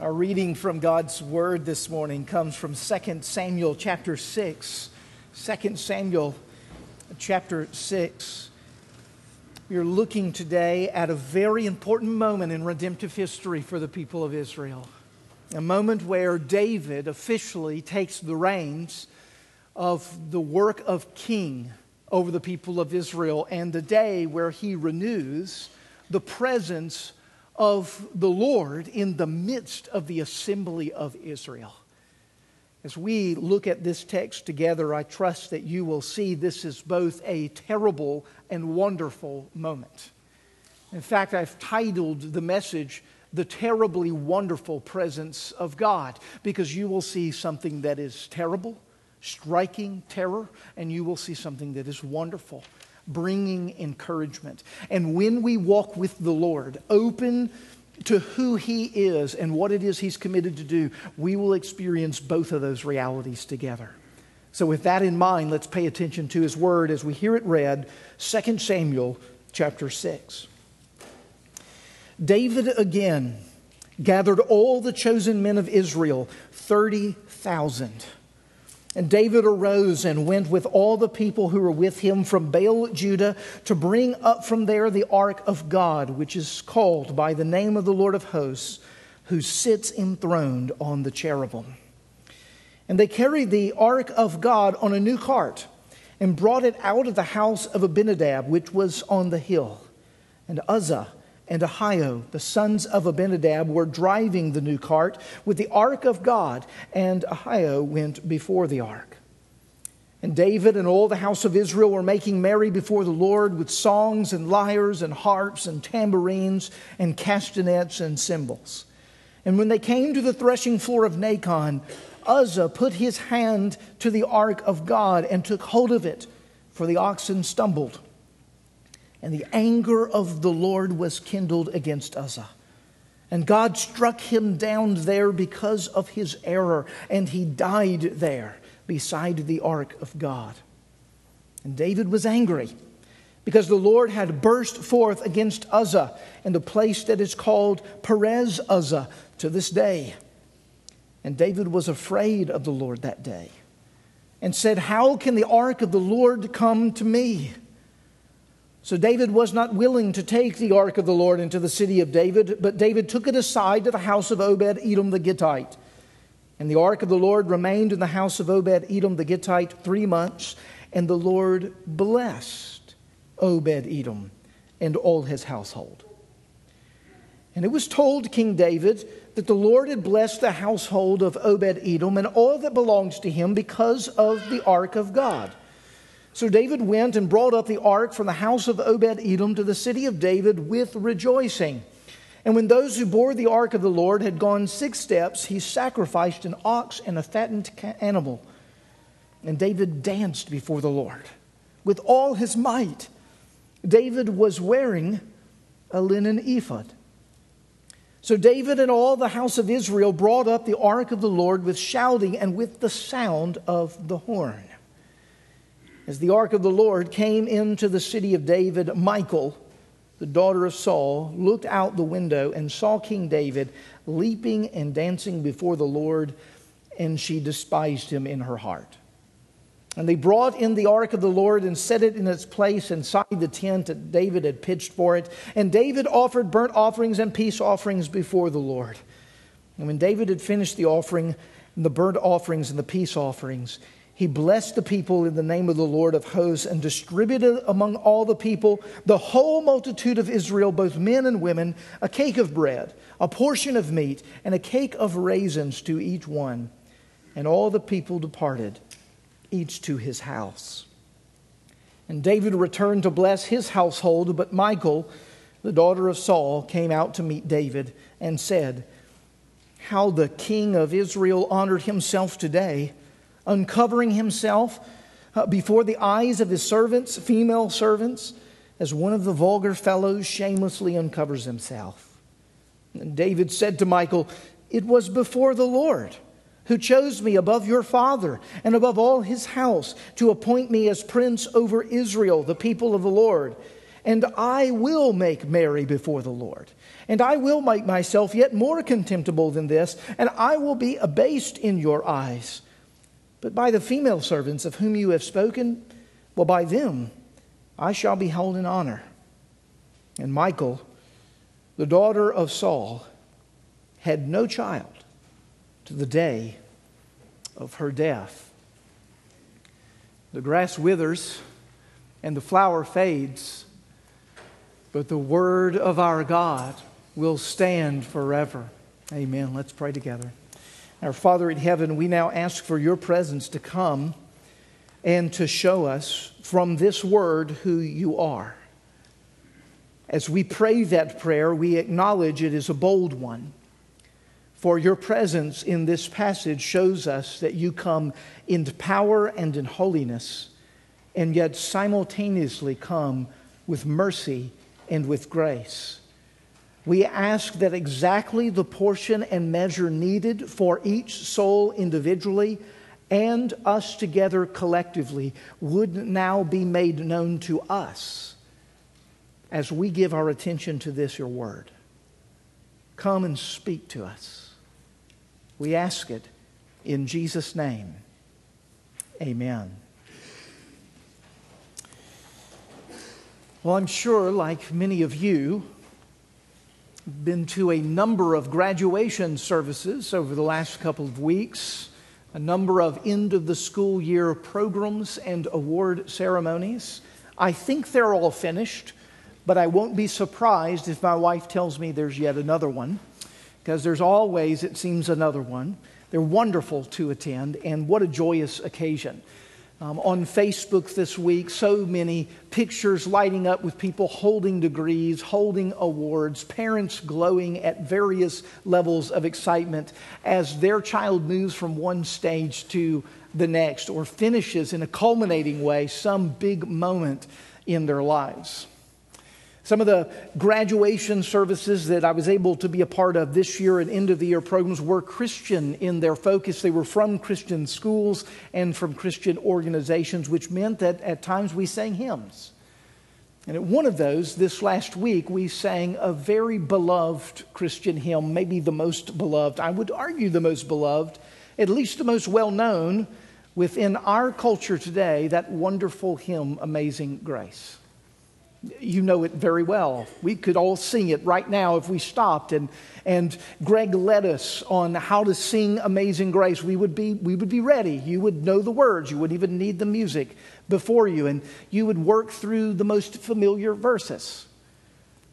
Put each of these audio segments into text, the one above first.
Our reading from God's Word this morning comes from 2 Samuel chapter 6. 2 Samuel chapter 6. We are looking today at a very important moment in redemptive history for the people of Israel. A moment where David officially takes the reins of the work of king over the people of Israel, and the day where he renews the presence of the Lord in the midst of the assembly of Israel. As we look at this text together, I trust that you will see this is both a terrible and wonderful moment. In fact, I've titled the message, The Terribly Wonderful Presence of God, because you will see something that is terrible, striking terror, and you will see something that is wonderful bringing encouragement. And when we walk with the Lord, open to who He is and what it is He's committed to do, we will experience both of those realities together. So, with that in mind, let's pay attention to His word as we hear it read, 2 Samuel chapter 6. David again gathered all the chosen men of Israel, 30,000 and David arose and went with all the people who were with him from Baal, Judah, to bring up from there the ark of God, which is called by the name of the Lord of hosts, who sits enthroned on the cherubim. And they carried the ark of God on a new cart and brought it out of the house of Abinadab, which was on the hill. And Uzzah, and Ahio, the sons of Abinadab, were driving the new cart with the ark of God, and Ahio went before the ark. And David and all the house of Israel were making merry before the Lord with songs and lyres and harps and tambourines and castanets and cymbals. And when they came to the threshing floor of Nacon, Uzzah put his hand to the ark of God and took hold of it, for the oxen stumbled. And the anger of the Lord was kindled against Uzzah. And God struck him down there because of his error, and he died there beside the ark of God. And David was angry because the Lord had burst forth against Uzzah in the place that is called Perez Uzzah to this day. And David was afraid of the Lord that day and said, How can the ark of the Lord come to me? So David was not willing to take the ark of the Lord into the city of David, but David took it aside to the house of Obed Edom the Gittite. And the ark of the Lord remained in the house of Obed Edom the Gittite three months, and the Lord blessed Obed Edom and all his household. And it was told King David that the Lord had blessed the household of Obed Edom and all that belongs to him because of the ark of God. So David went and brought up the ark from the house of Obed Edom to the city of David with rejoicing. And when those who bore the ark of the Lord had gone six steps, he sacrificed an ox and a fattened animal. And David danced before the Lord with all his might. David was wearing a linen ephod. So David and all the house of Israel brought up the ark of the Lord with shouting and with the sound of the horn. As the ark of the Lord came into the city of David, Michal, the daughter of Saul, looked out the window and saw King David leaping and dancing before the Lord, and she despised him in her heart. And they brought in the ark of the Lord and set it in its place inside the tent that David had pitched for it. And David offered burnt offerings and peace offerings before the Lord. And when David had finished the offering, the burnt offerings and the peace offerings, he blessed the people in the name of the Lord of hosts and distributed among all the people, the whole multitude of Israel, both men and women, a cake of bread, a portion of meat, and a cake of raisins to each one. And all the people departed, each to his house. And David returned to bless his household, but Michal, the daughter of Saul, came out to meet David and said, How the king of Israel honored himself today uncovering himself uh, before the eyes of his servants, female servants, as one of the vulgar fellows shamelessly uncovers himself. And David said to Michal, It was before the Lord who chose me above your father and above all his house to appoint me as prince over Israel, the people of the Lord. and I will make merry before the Lord. And I will make myself yet more contemptible than this, and I will be abased in your eyes. But by the female servants of whom you have spoken, well, by them I shall be held in honor. And Michal, the daughter of Saul, had no child to the day of her death. The grass withers and the flower fades, but the word of our God will stand forever. Amen. Let's pray together. Our Father in heaven, we now ask for your presence to come and to show us from this word who you are. As we pray that prayer, we acknowledge it is a bold one. For your presence in this passage shows us that you come in power and in holiness, and yet simultaneously come with mercy and with grace. We ask that exactly the portion and measure needed for each soul individually and us together collectively would now be made known to us as we give our attention to this, your word. Come and speak to us. We ask it in Jesus' name. Amen. Well, I'm sure, like many of you, been to a number of graduation services over the last couple of weeks, a number of end of the school year programs and award ceremonies. I think they're all finished, but I won't be surprised if my wife tells me there's yet another one because there's always, it seems, another one. They're wonderful to attend, and what a joyous occasion. Um, on Facebook this week, so many pictures lighting up with people holding degrees, holding awards, parents glowing at various levels of excitement as their child moves from one stage to the next or finishes in a culminating way some big moment in their lives. Some of the graduation services that I was able to be a part of this year and end of the year programs were Christian in their focus. They were from Christian schools and from Christian organizations, which meant that at times we sang hymns. And at one of those, this last week, we sang a very beloved Christian hymn, maybe the most beloved. I would argue the most beloved, at least the most well known within our culture today, that wonderful hymn, Amazing Grace. You know it very well. We could all sing it right now if we stopped and, and Greg led us on how to sing Amazing Grace. We would, be, we would be ready. You would know the words. You wouldn't even need the music before you, and you would work through the most familiar verses.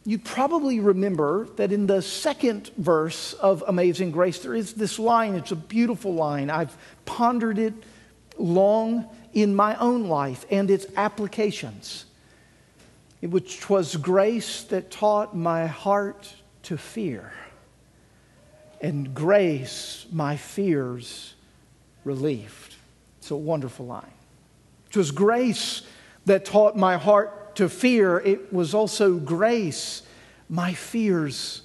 You probably remember that in the second verse of Amazing Grace, there is this line. It's a beautiful line. I've pondered it long in my own life and its applications which was grace that taught my heart to fear, and grace my fears relieved. It's a wonderful line. It was grace that taught my heart to fear. It was also grace my fears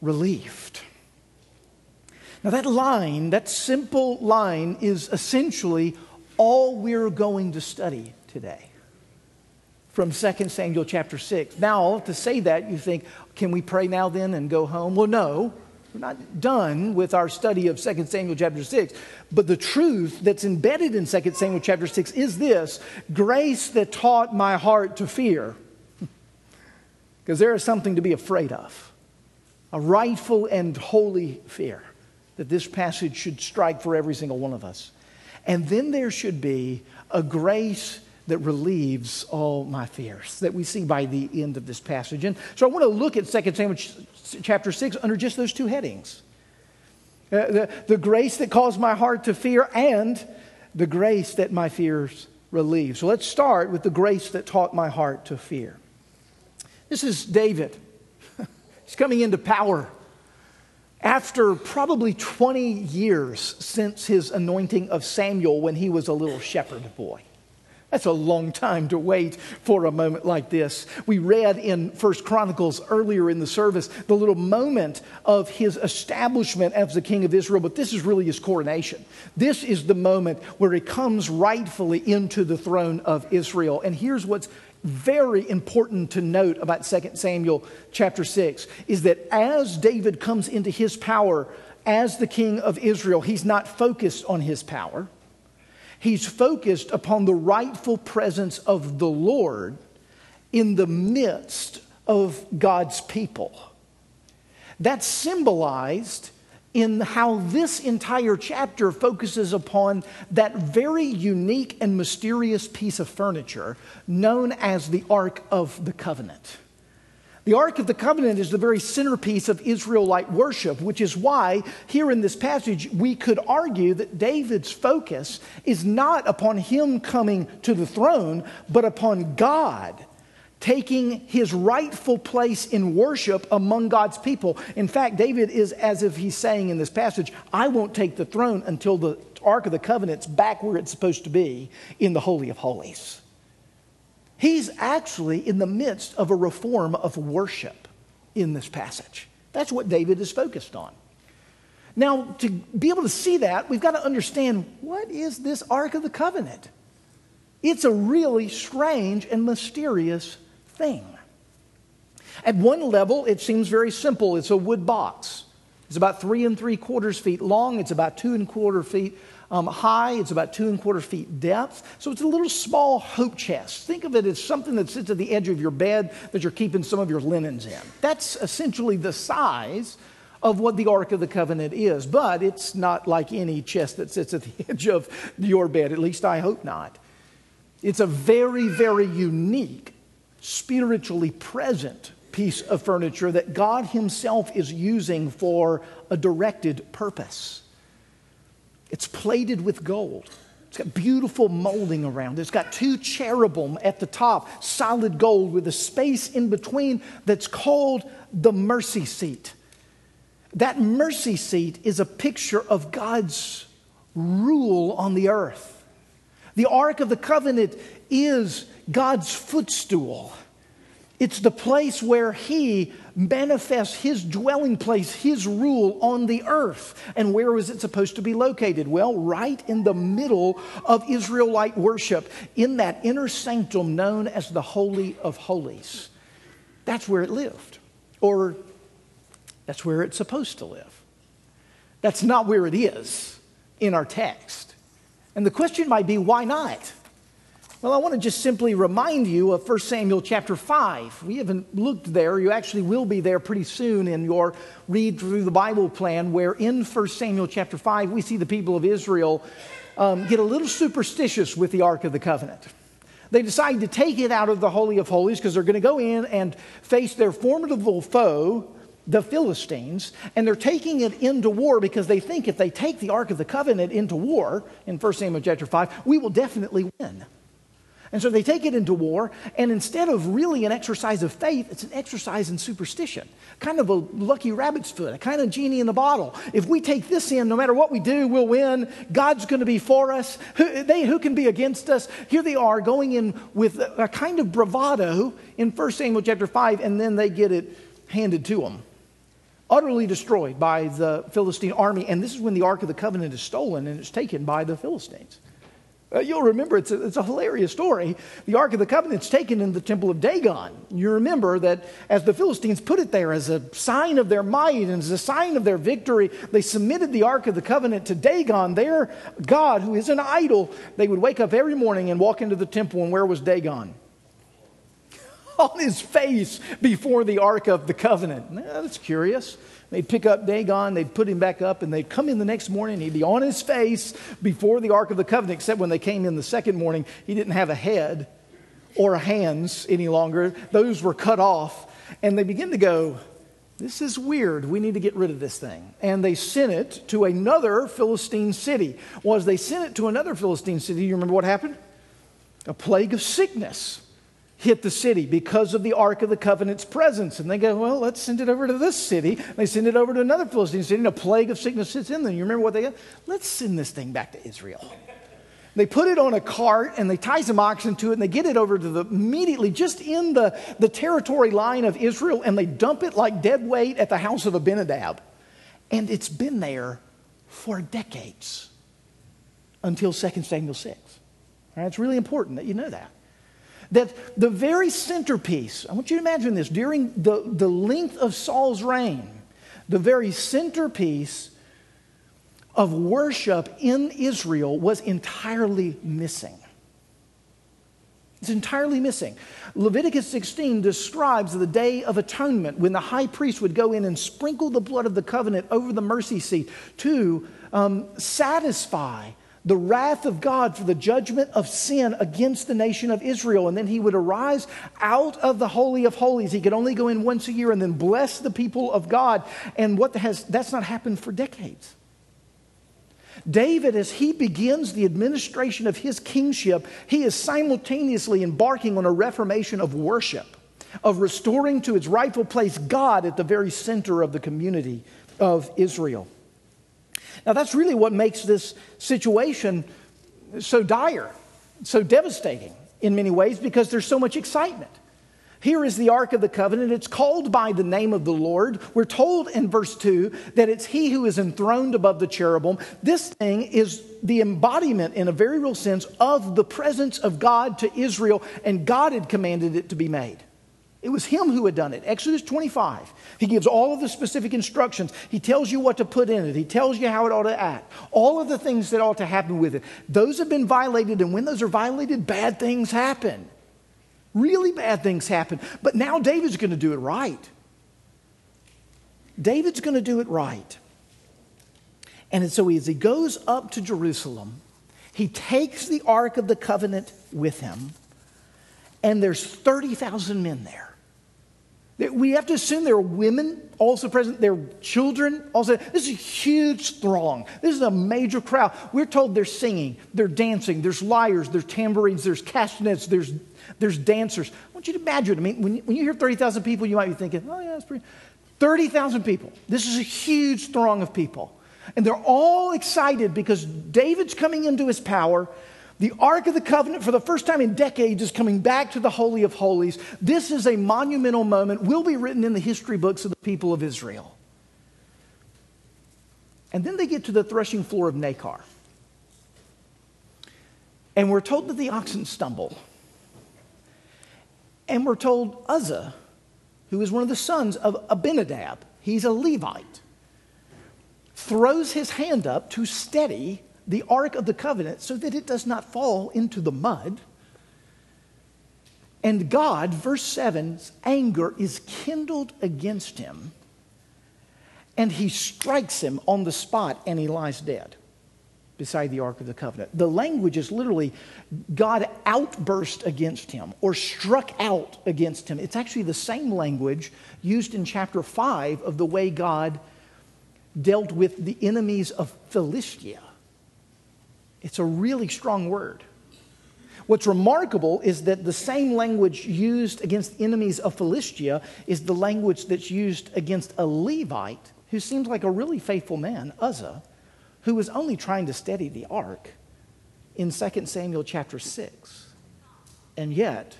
relieved. Now, that line, that simple line, is essentially all we're going to study today from 2 Samuel chapter 6. Now, to say that, you think, can we pray now then and go home? Well, no, we're not done with our study of 2 Samuel chapter 6. But the truth that's embedded in 2 Samuel chapter 6 is this grace that taught my heart to fear. Because there is something to be afraid of a rightful and holy fear that this passage should strike for every single one of us. And then there should be a grace that relieves all my fears that we see by the end of this passage. And so I want to look at 2 Samuel chapter 6 under just those two headings uh, the, the grace that caused my heart to fear and the grace that my fears relieve. So let's start with the grace that taught my heart to fear. This is David. He's coming into power after probably 20 years since his anointing of Samuel when he was a little shepherd boy. That's a long time to wait for a moment like this. We read in First Chronicles earlier in the service the little moment of his establishment as the king of Israel, but this is really his coronation. This is the moment where he comes rightfully into the throne of Israel. And here's what's very important to note about 2 Samuel chapter 6 is that as David comes into his power as the king of Israel, he's not focused on his power. He's focused upon the rightful presence of the Lord in the midst of God's people. That's symbolized in how this entire chapter focuses upon that very unique and mysterious piece of furniture known as the Ark of the Covenant. The Ark of the Covenant is the very centerpiece of Israelite worship, which is why here in this passage we could argue that David's focus is not upon him coming to the throne, but upon God taking his rightful place in worship among God's people. In fact, David is as if he's saying in this passage, I won't take the throne until the Ark of the Covenant's back where it's supposed to be in the Holy of Holies. He's actually in the midst of a reform of worship in this passage. That's what David is focused on. Now, to be able to see that, we've got to understand what is this Ark of the Covenant? It's a really strange and mysterious thing. At one level, it seems very simple. It's a wood box. It's about three and three quarters feet long. It's about two and a quarter feet um, high. It's about two and a quarter feet depth. So it's a little small hope chest. Think of it as something that sits at the edge of your bed that you're keeping some of your linens in. That's essentially the size of what the Ark of the Covenant is. But it's not like any chest that sits at the edge of your bed. At least I hope not. It's a very, very unique spiritually present piece of furniture that God Himself is using for a directed purpose. It's plated with gold. It's got beautiful molding around it. It's got two cherubim at the top, solid gold, with a space in between that's called the mercy seat. That mercy seat is a picture of God's rule on the earth. The Ark of the Covenant is God's footstool. It's the place where He manifests His dwelling place, His rule on the earth. And where was it supposed to be located? Well, right in the middle of Israelite worship, in that inner sanctum known as the Holy of Holies. That's where it lived, or that's where it's supposed to live. That's not where it is in our text. And the question might be why not? Well, I want to just simply remind you of 1 Samuel chapter 5. We haven't looked there. You actually will be there pretty soon in your read through the Bible plan, where in 1 Samuel chapter 5, we see the people of Israel um, get a little superstitious with the Ark of the Covenant. They decide to take it out of the Holy of Holies because they're going to go in and face their formidable foe, the Philistines, and they're taking it into war because they think if they take the Ark of the Covenant into war in 1 Samuel chapter 5, we will definitely win. And so they take it into war, and instead of really an exercise of faith, it's an exercise in superstition. Kind of a lucky rabbit's foot, a kind of genie in the bottle. If we take this in, no matter what we do, we'll win. God's going to be for us. Who, they, who can be against us? Here they are going in with a, kind of bravado in 1 Samuel chapter 5, and then they get it handed to them. Utterly destroyed by the Philistine army, and this is when the Ark of the Covenant is stolen and it's taken by the Philistines. Uh, you'll remember it's a, it's a hilarious story. The Ark of the Covenant is taken in the temple of Dagon. You remember that as the Philistines put it there as a sign of their might and as a sign of their victory, they submitted the Ark of the Covenant to Dagon, their God, who is an idol. They would wake up every morning and walk into the temple, and where was Dagon? On his face before the Ark of the Covenant. Now, that's curious. They'd pick up Dagon, they'd put him back up, and they'd come in the next morning. He'd be on his face before the Ark of the Covenant, except when they came in the second morning, he didn't have a head or hands any longer. Those were cut off. And they begin to go, This is weird. We need to get rid of this thing. And they sent it to another Philistine city. Well, as they sent it to another Philistine city, you remember what happened? A plague of sickness hit the city because of the Ark of the Covenant's presence. And they go, well, let's send it over to this city. They send it over to another Philistine city, and a plague of sickness sits in them. You remember what they go? Let's send this thing back to Israel. They put it on a cart and they tie some oxen to it and they get it over to the immediately just in the, the territory line of Israel and they dump it like dead weight at the house of Abinadab. And it's been there for decades until 2 Samuel 6. Right? It's really important that you know that. That the very centerpiece, I want you to imagine this, during the, the length of Saul's reign, the very centerpiece of worship in Israel was entirely missing. It's entirely missing. Leviticus 16 describes the day of atonement when the high priest would go in and sprinkle the blood of the covenant over the mercy seat to um, satisfy the wrath of God for the judgment of sin against the nation of Israel. And then he would arise out of the Holy of Holies. He could only go in once a year and then bless the people of God. And what has, that's not happened for decades. David, as he begins the administration of his kingship, he is simultaneously embarking on a reformation of worship, of restoring to its rightful place God at the very center of the community of Israel. Now, that's really what makes this situation so dire, so devastating in many ways, because there's so much excitement. Here is the Ark of the Covenant. It's called by the name of the Lord. We're told in verse 2 that it's He who is enthroned above the cherubim. This thing is the embodiment, in a very real sense, of the presence of God to Israel, and God had commanded it to be made. It was Him who had done it. Exodus 25. He gives all of the specific instructions. He tells you what to put in it, He tells you how it ought to act, all of the things that ought to happen with it. Those have been violated, and when those are violated, bad things happen. Really bad things happen. But now David's going to do it right. David's going to do it right. And so as he goes up to Jerusalem, he takes the Ark of the Covenant with him, and there's 30,000 men there. We have to assume there are women also present, there are children also. This is a huge throng. This is a major crowd. We're told they're singing, they're dancing, there's lyres, there's tambourines, there's castanets, there's there's dancers. I want you to imagine. I mean, when you, when you hear 30,000 people, you might be thinking, oh, yeah, that's pretty. 30,000 people. This is a huge throng of people. And they're all excited because David's coming into his power. The Ark of the Covenant, for the first time in decades, is coming back to the Holy of Holies. This is a monumental moment, will be written in the history books of the people of Israel. And then they get to the threshing floor of Nacor. And we're told that the oxen stumble. And we're told Uzzah, who is one of the sons of Abinadab, he's a Levite, throws his hand up to steady the Ark of the Covenant so that it does not fall into the mud. And God, verse 7's anger is kindled against him, and he strikes him on the spot, and he lies dead beside the Ark of the Covenant. The language is literally God outburst against him or struck out against him. It's actually the same language used in chapter 5 of the way God dealt with the enemies of Philistia. It's a really strong word. What's remarkable is that the same language used against enemies of Philistia is the language that's used against a Levite who seems like a really faithful man, Uzzah who was only trying to steady the ark in 2 Samuel chapter 6. And yet,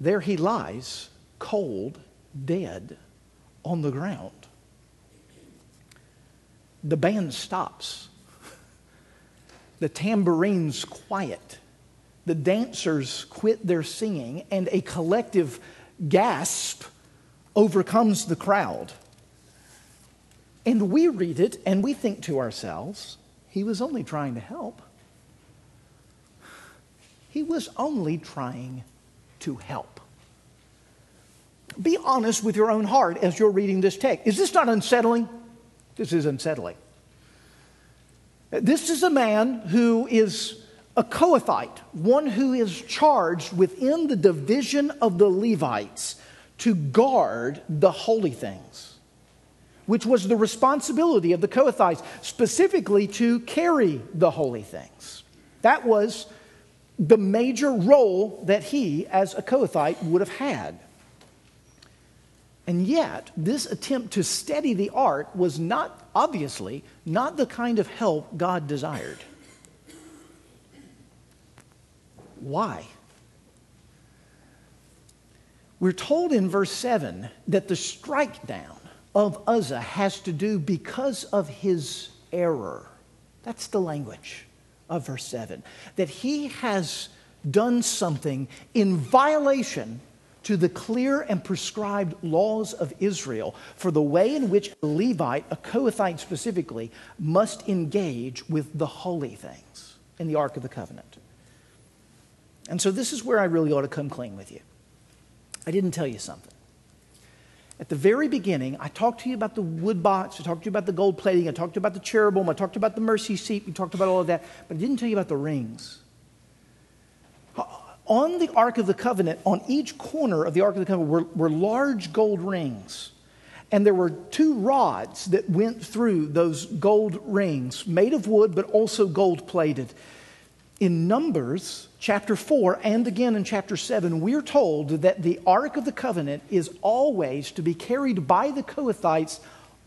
there he lies, cold, dead, on the ground. The band stops. The tambourines quiet. The dancers quit their singing, and a collective gasp overcomes the crowd. And we read it and we think to ourselves, he was only trying to help. He was only trying to help. Be honest with your own heart as you're reading this text. Is this not unsettling? This is unsettling. This is a man who is a Kohathite, one who is charged within the division of the Levites to guard the holy things which was the responsibility of the Kohathites, specifically to carry the holy things. That was the major role that he, as a Kohathite, would have had. And yet, this attempt to steady the ark was not, obviously, not the kind of help God desired. Why? We're told in verse 7 that the strike down of Uzzah has to do because of his error. That's the language of verse 7. That he has done something in violation to the clear and prescribed laws of Israel for the way in which a Levite, a Kohathite specifically, must engage with the holy things in the Ark of the Covenant. And so this is where I really ought to come clean with you. I didn't tell you something. At the very beginning, I talked to you about the wood box, I talked to you about the gold plating, I talked to you about the cherubim, I talked about the mercy seat, we talked about all of that, but I didn't tell you about the rings. On the Ark of the Covenant, on each corner of the Ark of the Covenant, were, were large gold rings. And there were two rods that went through those gold rings, made of wood, but also gold plated. In Numbers chapter 4 and again in chapter 7, we're told that the Ark of the Covenant is always to be carried by the Kohathites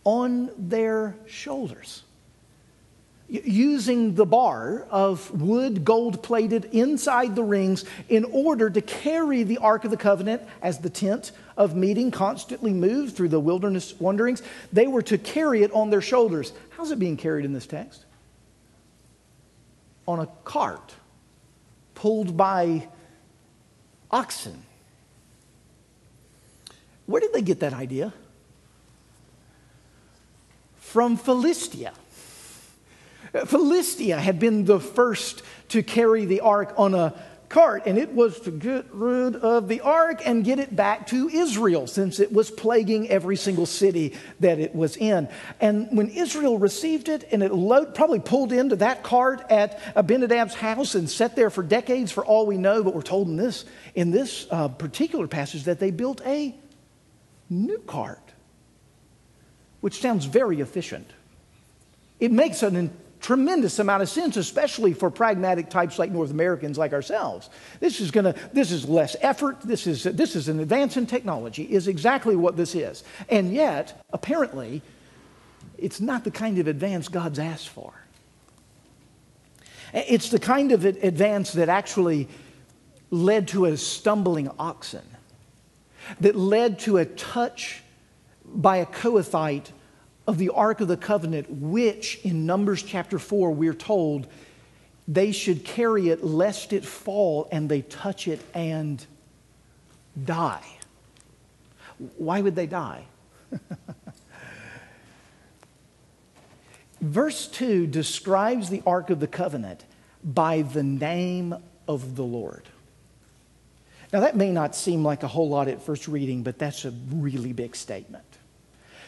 on their shoulders using the bar of wood gold plated inside the rings in order to carry the Ark of the Covenant as the tent of meeting constantly moved through the wilderness wanderings. They were to carry it on their shoulders. How's it being carried in this text? On a cart pulled by oxen. Where did they get that idea? From Philistia. Philistia had been the first to carry the ark on a cart, and it was to get rid of the ark and get it back to Israel, since it was plaguing every single city that it was in. And when Israel received it, and it load, probably pulled into that cart at Abinadab's house and sat there for decades, for all we know, but we're told in this, in this uh, particular passage that they built a new cart, which sounds very efficient. It makes an tremendous amount of sense, especially for pragmatic types like North Americans like ourselves. This is gonna, this is less effort, this is, this is an advance in technology, is exactly what this is. And yet, apparently, it's not the kind of advance God's asked for. It's the kind of advance that actually led to a stumbling oxen, that led to a touch by a Kohathite of the Ark of the Covenant, which in Numbers chapter 4, we're told they should carry it lest it fall and they touch it and die. Why would they die? Verse 2 describes the Ark of the Covenant by the name of the Lord. Now, that may not seem like a whole lot at first reading, but that's a really big statement.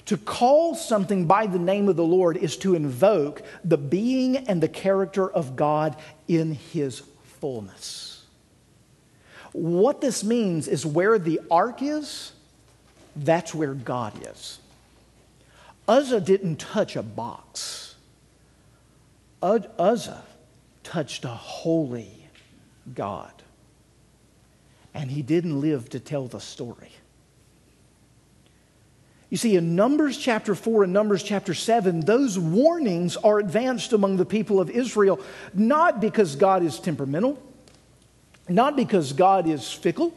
To call something by the name of the Lord is to invoke the being and the character of God in his fullness. What this means is where the ark is, that's where God is. Uzzah didn't touch a box. Uzzah touched a holy God. And he didn't live to tell the story. You see, in Numbers chapter 4 and Numbers chapter 7, those warnings are advanced among the people of Israel, not because God is temperamental, not because God is fickle,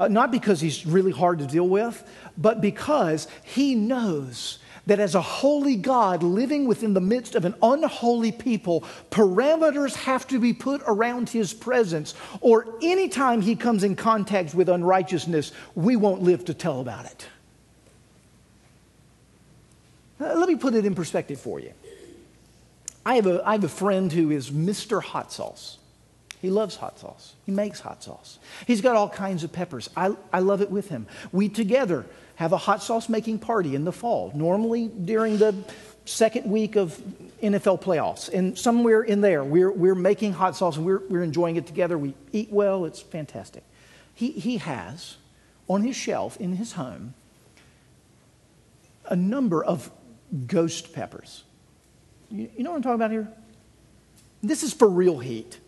uh, not because he's really hard to deal with, but because he knows that as a holy God living within the midst of an unholy people, parameters have to be put around his presence, or anytime he comes in contact with unrighteousness, we won't live to tell about it. Uh, let me put it in perspective for you. I have, a, I have a friend who is Mr. Hot Sauce. He loves hot sauce. He makes hot sauce. He's got all kinds of peppers. I, I love it with him. We together have a hot sauce making party in the fall, normally during the second week of NFL playoffs. And somewhere in there, we're, we're making hot sauce and we're, we're enjoying it together. We eat well, it's fantastic. He, he has on his shelf in his home a number of ghost peppers. You, you know what I'm talking about here? This is for real heat,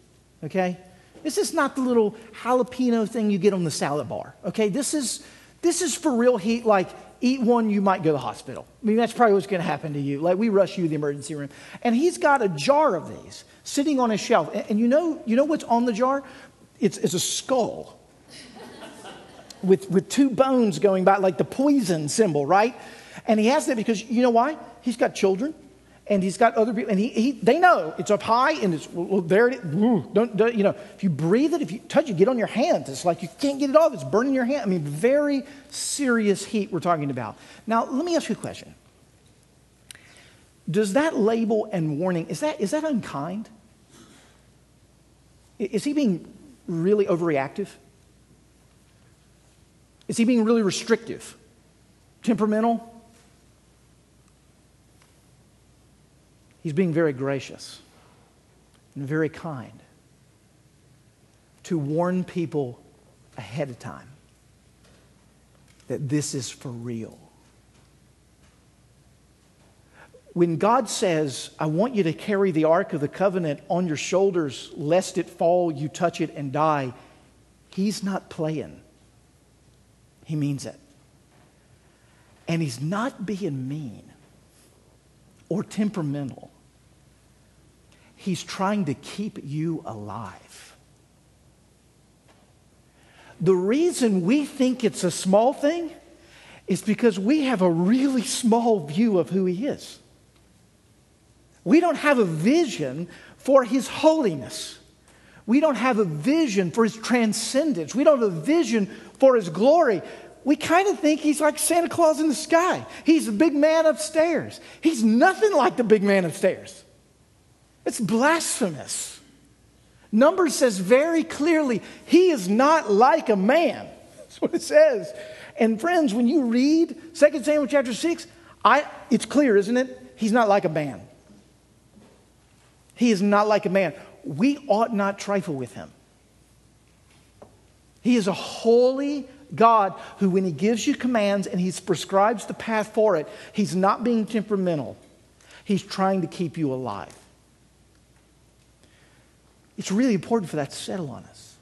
okay? This is not the little jalapeno thing you get on the salad bar, okay? This is, this is for real heat, like eat one, you might go to the hospital. I mean, that's probably what's going to happen to you. Like we rush you to the emergency room. And he's got a jar of these sitting on his shelf. And, and you, know, you know what's on the jar? It's, it's a skull with, with two bones going by, like the poison symbol, right? And he has that because you know why? He's got children and he's got other people, and he, he, they know it's up high and it's well, there. It is. Mm, don't, don't, you know? If you breathe it, if you touch it, get on your hands. It's like you can't get it off. It's burning your hand. I mean, very serious heat we're talking about. Now, let me ask you a question. Does that label and warning is that is that unkind? Is he being really overreactive? Is he being really restrictive? Temperamental? He's being very gracious and very kind to warn people ahead of time that this is for real. When God says, I want you to carry the Ark of the Covenant on your shoulders, lest it fall, you touch it, and die, He's not playing. He means it. And He's not being mean or temperamental. He's trying to keep you alive. The reason we think it's a small thing is because we have a really small view of who He is. We don't have a vision for His holiness. We don't have a vision for His transcendence. We don't have a vision for His glory. We kind of think He's like Santa Claus in the sky. He's the big man upstairs. He's nothing like the big man upstairs. It's blasphemous. Numbers says very clearly, he is not like a man. That's what it says. And friends, when you read 2 Samuel chapter 6, I, it's clear, isn't it? He's not like a man. He is not like a man. We ought not trifle with him. He is a holy God who, when he gives you commands and he prescribes the path for it, he's not being temperamental. He's trying to keep you alive. It's really important for that to settle on us.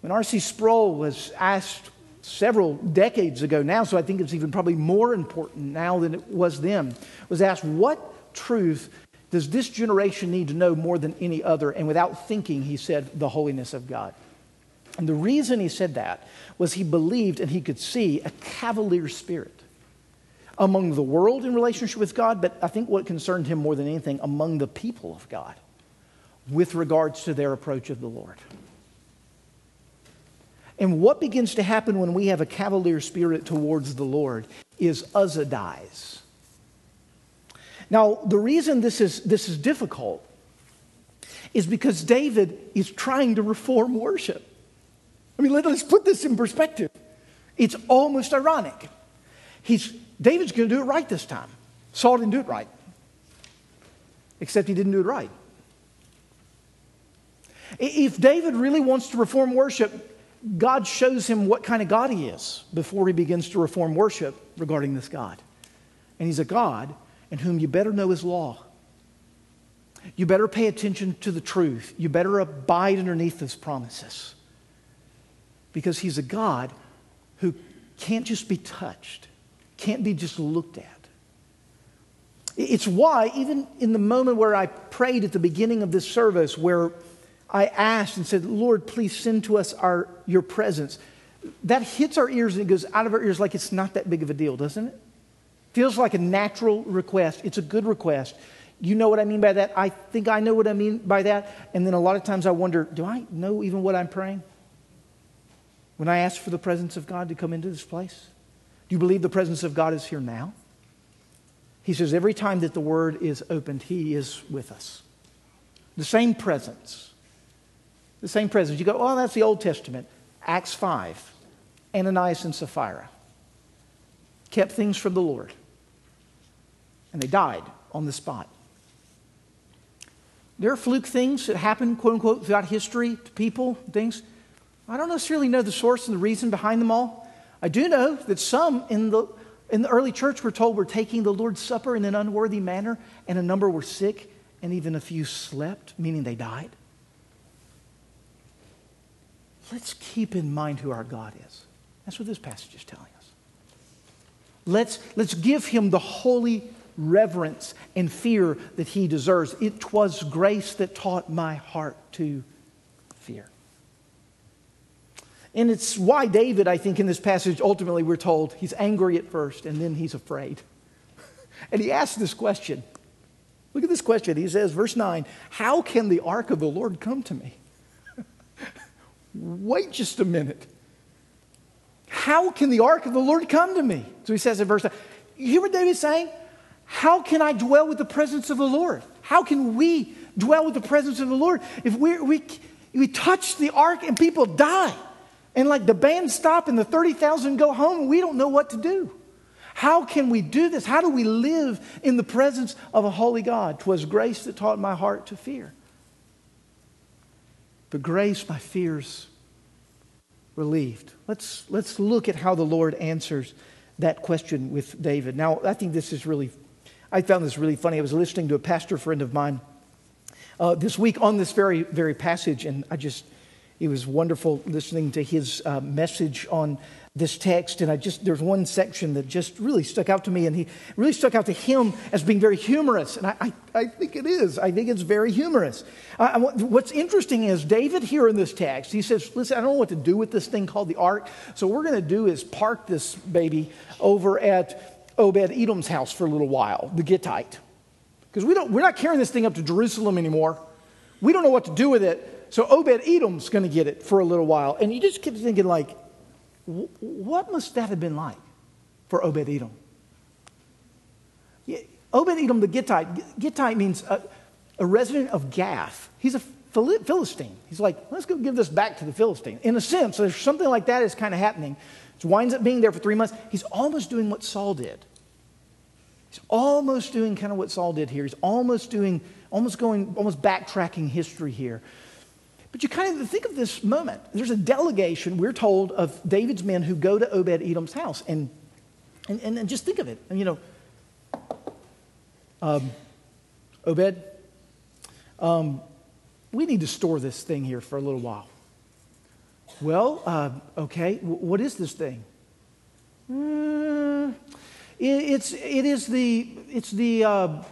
When R.C. Sproul was asked several decades ago now, so I think it's even probably more important now than it was then, was asked, What truth does this generation need to know more than any other? And without thinking, he said, The holiness of God. And the reason he said that was he believed and he could see a cavalier spirit among the world in relationship with God, but I think what concerned him more than anything, among the people of God with regards to their approach of the Lord. And what begins to happen when we have a cavalier spirit towards the Lord is Uzzah dies. Now, the reason this is, this is difficult is because David is trying to reform worship. I mean, let us put this in perspective. It's almost ironic. He's, David's going to do it right this time. Saul didn't do it right, except he didn't do it right. If David really wants to reform worship, God shows him what kind of God he is before he begins to reform worship regarding this God. And he's a God in whom you better know his law. You better pay attention to the truth. You better abide underneath his promises. Because he's a God who can't just be touched, can't be just looked at. It's why, even in the moment where I prayed at the beginning of this service, where I asked and said, Lord, please send to us our, your presence. That hits our ears and it goes out of our ears like it's not that big of a deal, doesn't it? Feels like a natural request. It's a good request. You know what I mean by that? I think I know what I mean by that. And then a lot of times I wonder, do I know even what I'm praying? When I ask for the presence of God to come into this place? Do you believe the presence of God is here now? He says every time that the word is opened, He is with us. The same presence. The same presence. You go, oh, that's the Old Testament. Acts 5. Ananias and Sapphira kept things from the Lord. And they died on the spot. There are fluke things that happen, quote unquote, throughout history to people, things. I don't necessarily know the source and the reason behind them all. I do know that some in the, in the early church were told were taking the Lord's Supper in an unworthy manner, and a number were sick, and even a few slept, meaning they died let's keep in mind who our God is. That's what this passage is telling us. Let's, let's give him the holy reverence and fear that he deserves. It was grace that taught my heart to fear. And it's why David, I think, in this passage, ultimately we're told he's angry at first and then he's afraid. And he asks this question. Look at this question. He says, verse 9, How can the ark of the Lord come to me? Wait just a minute. How can the ark of the Lord come to me? So he says in verse 9, You hear what David's saying? How can I dwell with the presence of the Lord? How can we dwell with the presence of the Lord if we, we, we touch the ark and people die? And like the band stop and the 30,000 go home we don't know what to do. How can we do this? How do we live in the presence of a holy God? Twas grace that taught my heart to fear. But grace, my fears relieved. Let's, let's look at how the Lord answers that question with David. Now, I think this is really, I found this really funny. I was listening to a pastor friend of mine uh, this week on this very, very passage, and I just, it was wonderful listening to his uh, message on this text, and I just there's one section that just really stuck out to me, and he really stuck out to him as being very humorous, and I, I, I think it is. I think it's very humorous. Uh, what's interesting is David here in this text, he says, "Listen, I don't know what to do with this thing called the ark, so what we're going to do is park this baby over at Obed Edom's house for a little while, the Gittite, because we don't we're not carrying this thing up to Jerusalem anymore. We don't know what to do with it." So Obed Edom's going to get it for a little while. And you just keep thinking, like, what must that have been like for Obed Edom? Obed Edom the Gittite, Gittite means a, a resident of Gath. He's a Philistine. He's like, let's go give this back to the Philistine. In a sense, there's something like that is kind of happening. He winds up being there for three months. He's almost doing what Saul did. He's almost doing kind of what Saul did here. He's almost doing, almost going, almost backtracking history here. But you kind of think of this moment. There's a delegation, we're told, of David's men who go to Obed Edom's house. And, and, and, just think of it. And, you know, um, Obed, um, we need to store this thing here for a little while. Well, uh, okay, w- what is this thing? Mm, it, it's, it is the, it's the, uh,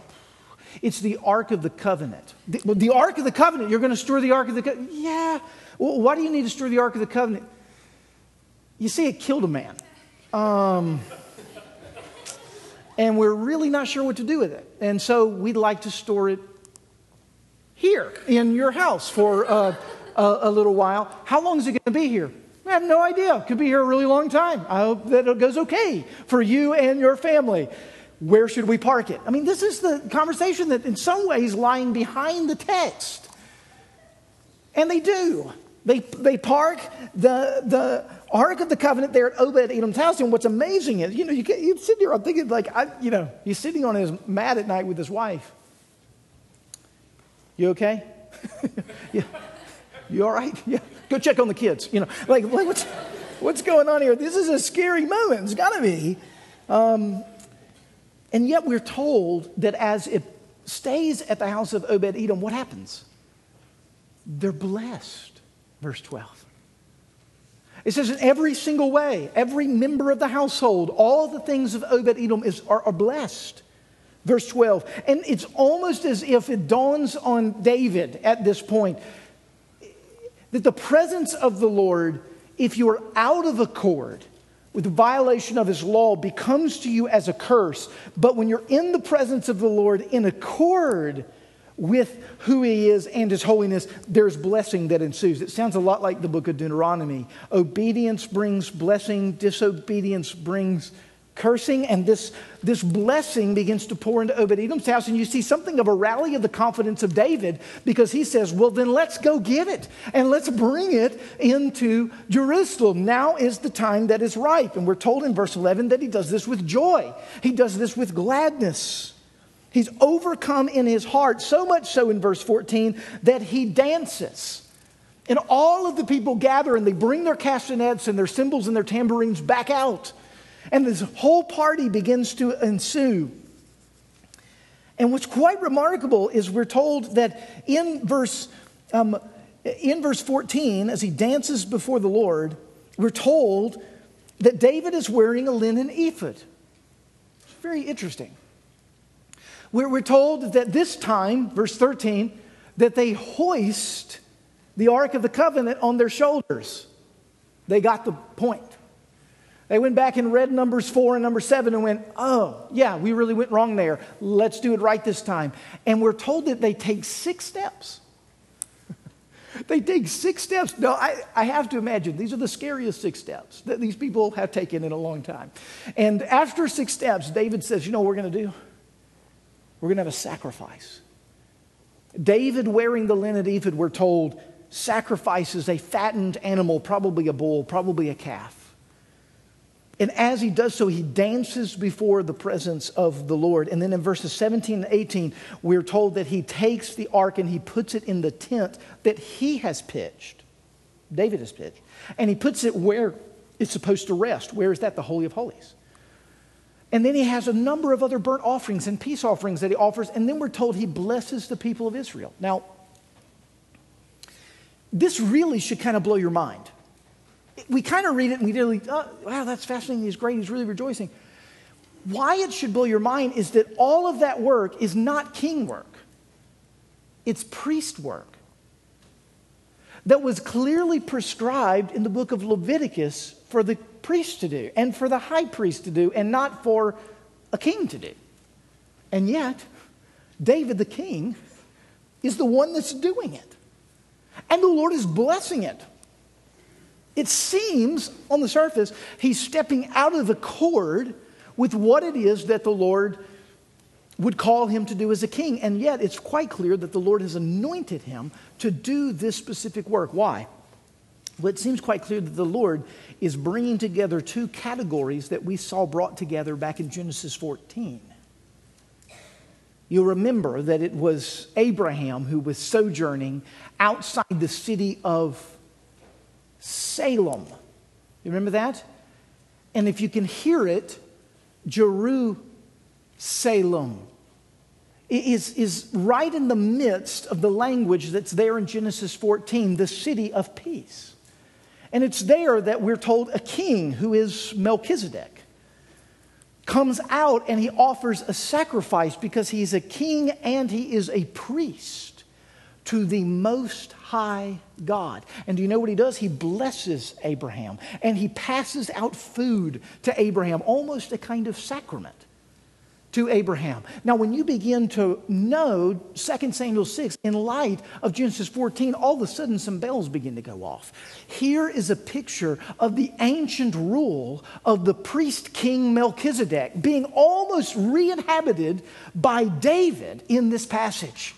it's the Ark of the Covenant. The, the Ark of the Covenant, you're going to store the Ark of the Covenant? Yeah. Well, why do you need to store the Ark of the Covenant? You see, it killed a man. Um, and we're really not sure what to do with it. And so we'd like to store it here in your house for uh, a, a little while. How long is it going to be here? I have no idea. Could be here a really long time. I hope that it goes okay for you and your family where should we park it? I mean, this is the conversation that, in some ways, lying behind the text. And they do. They, they park the, the Ark of the Covenant there at Obed Edom's house. And what's amazing is, you know, you, you sit here, I'm thinking, like, I, you know, he's sitting on his mat at night with his wife. You okay? yeah. You all right? Yeah. Go check on the kids. You know, like, what's, what's going on here? This is a scary moment. It's got to be. Um, and yet we're told that as it stays at the house of Obed Edom, what happens? They're blessed. Verse 12. It says in every single way, every member of the household, all the things of Obed Edom is, are, are blessed. Verse 12. And it's almost as if it dawns on David at this point that the presence of the Lord, if you're out of accord, with the violation of his law becomes to you as a curse. But when you're in the presence of the Lord in accord with who he is and his holiness, there's blessing that ensues. It sounds a lot like the book of Deuteronomy. Obedience brings blessing, disobedience brings cursing, and this, this blessing begins to pour into Obed Edom's house. And you see something of a rally of the confidence of David because he says, Well, then let's go get it and let's bring it into Jerusalem. Now is the time that is ripe. And we're told in verse 11 that he does this with joy, he does this with gladness. He's overcome in his heart, so much so in verse 14 that he dances. And all of the people gather and they bring their castanets and their cymbals and their tambourines back out. And this whole party begins to ensue. And what's quite remarkable is we're told that in verse, um, in verse 14, as he dances before the Lord, we're told that David is wearing a linen ephod. It's very interesting. We're, we're told that this time, verse 13, that they hoist the Ark of the Covenant on their shoulders. They got the point. They went back and read Numbers 4 and number 7 and went, oh, yeah, we really went wrong there. Let's do it right this time. And we're told that they take six steps. they take six steps. No, I, I have to imagine these are the scariest six steps that these people have taken in a long time. And after six steps, David says, you know what we're going to do? We're going to have a sacrifice. David, wearing the linen ephod, we're told, sacrifices a fattened animal, probably a bull, probably a calf. And as he does so, he dances before the presence of the Lord. And then in verses 17 and 18, we're told that he takes the ark and he puts it in the tent that he has pitched. David has pitched. And he puts it where it's supposed to rest. Where is that? The Holy of Holies. And then he has a number of other burnt offerings and peace offerings that he offers. And then we're told he blesses the people of Israel. Now, this really should kind of blow your mind we kind of read it and we really, oh, wow, that's fascinating. He's great. He's really rejoicing. Why it should blow your mind is that all of that work is not king work, it's priest work that was clearly prescribed in the book of Leviticus for the priest to do and for the high priest to do and not for a king to do. And yet, David the king is the one that's doing it. And the Lord is blessing it. It seems on the surface he's stepping out of accord with what it is that the Lord would call him to do as a king. And yet it's quite clear that the Lord has anointed him to do this specific work. Why? Well, it seems quite clear that the Lord is bringing together two categories that we saw brought together back in Genesis 14. You'll remember that it was Abraham who was sojourning outside the city of Salem. You remember that? And if you can hear it, Jerusalem is, is right in the midst of the language that's there in Genesis 14, the city of peace. And it's there that we're told a king who is Melchizedek comes out and he offers a sacrifice because he's a king and he is a priest to the most high God. And do you know what he does? He blesses Abraham and he passes out food to Abraham, almost a kind of sacrament to Abraham. Now, when you begin to know 2 Samuel 6 in light of Genesis 14, all of a sudden some bells begin to go off. Here is a picture of the ancient rule of the priest king Melchizedek being almost re inhabited by David in this passage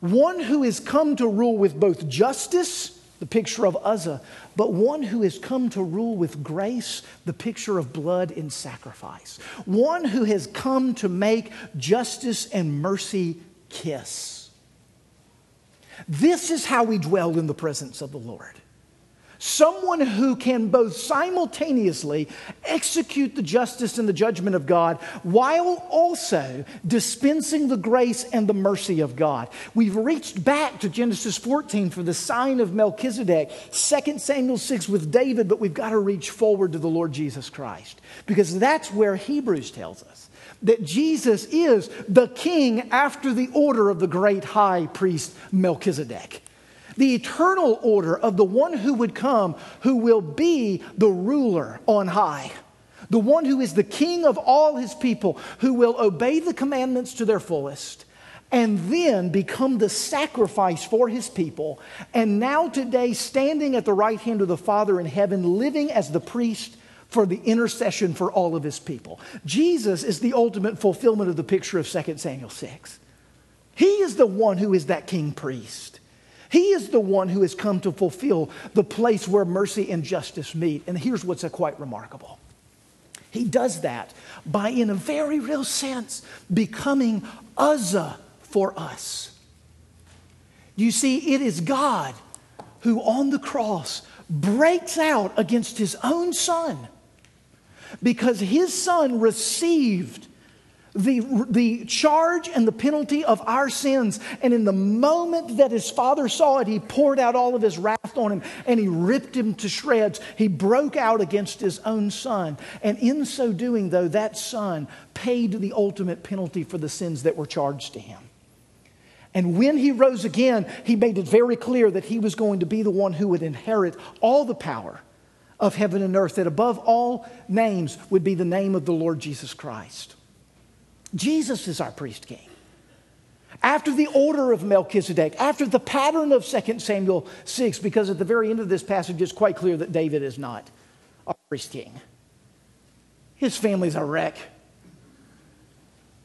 one who has come to rule with both justice, the picture of Uzzah, but one who has come to rule with grace, the picture of blood in sacrifice. One who has come to make justice and mercy kiss. This is how we dwell in the presence of the Lord. Someone who can both simultaneously execute the justice and the judgment of God while also dispensing the grace and the mercy of God. We've reached back to Genesis 14 for the sign of Melchizedek, 2 Samuel 6 with David, but we've got to reach forward to the Lord Jesus Christ because that's where Hebrews tells us that Jesus is the king after the order of the great high priest Melchizedek the eternal order of the one who would come, who will be the ruler on high, the one who is the king of all his people, who will obey the commandments to their fullest. And then become the sacrifice for his people. And now, today, standing at the right hand of the Father in heaven, living as the priest for the intercession for all of his people. Jesus is the ultimate fulfillment of the picture of 2 Samuel 6. He is the one who is that king priest. He is the one who has come to fulfill the place where mercy and justice meet. And here's what's quite remarkable He does that by, in a very real sense, becoming Uzzah for us. You see, it is God who on the cross breaks out against his own son because his son received the, the charge and the penalty of our sins. And in the moment that his father saw it, he poured out all of his wrath on him and he ripped him to shreds. He broke out against his own son. And in so doing, though, that son paid the ultimate penalty for the sins that were charged to him. And when he rose again, he made it very clear that he was going to be the one who would inherit all the power of heaven and earth, that above all names would be the name of the Lord Jesus Christ. Jesus is our priest king. After the order of Melchizedek, after the pattern of 2 Samuel 6, because at the very end of this passage, it's quite clear that David is not our priest king. His family's a wreck.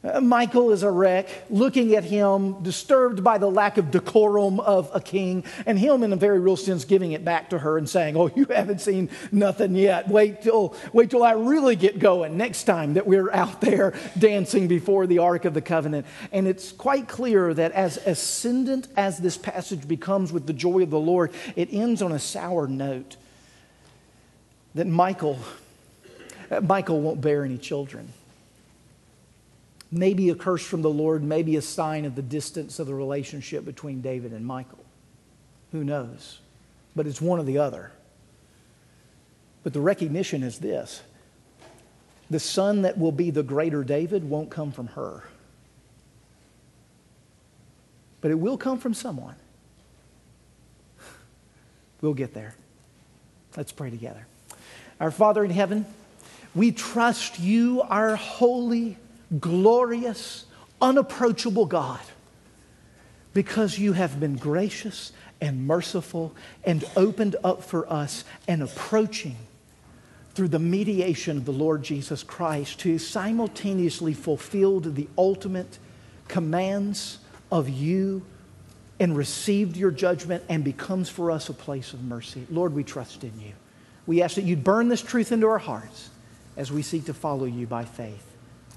Uh, Michal is a wreck, looking at him, disturbed by the lack of decorum of a king, and him, in a very real sense, giving it back to her and saying, Oh, you haven't seen nothing yet. Wait till, wait till I really get going next time that we're out there dancing before the Ark of the Covenant. And it's quite clear that as ascendant as this passage becomes with the joy of the Lord, it ends on a sour note that Michal, Michal won't bear any children maybe a curse from the Lord, maybe a sign of the distance of the relationship between David and Michal. Who knows? But it's one or the other. But the recognition is this the son that will be the greater David won't come from her, but it will come from someone. We'll get there. Let's pray together. Our Father in heaven, we trust you, our holy glorious, unapproachable God because you have been gracious and merciful and opened up for us and approaching through the mediation of the Lord Jesus Christ, who simultaneously fulfilled the ultimate commands of you and received your judgment and becomes for us a place of mercy. Lord, we trust in you. We ask that you'd burn this truth into our hearts as we seek to follow you by faith.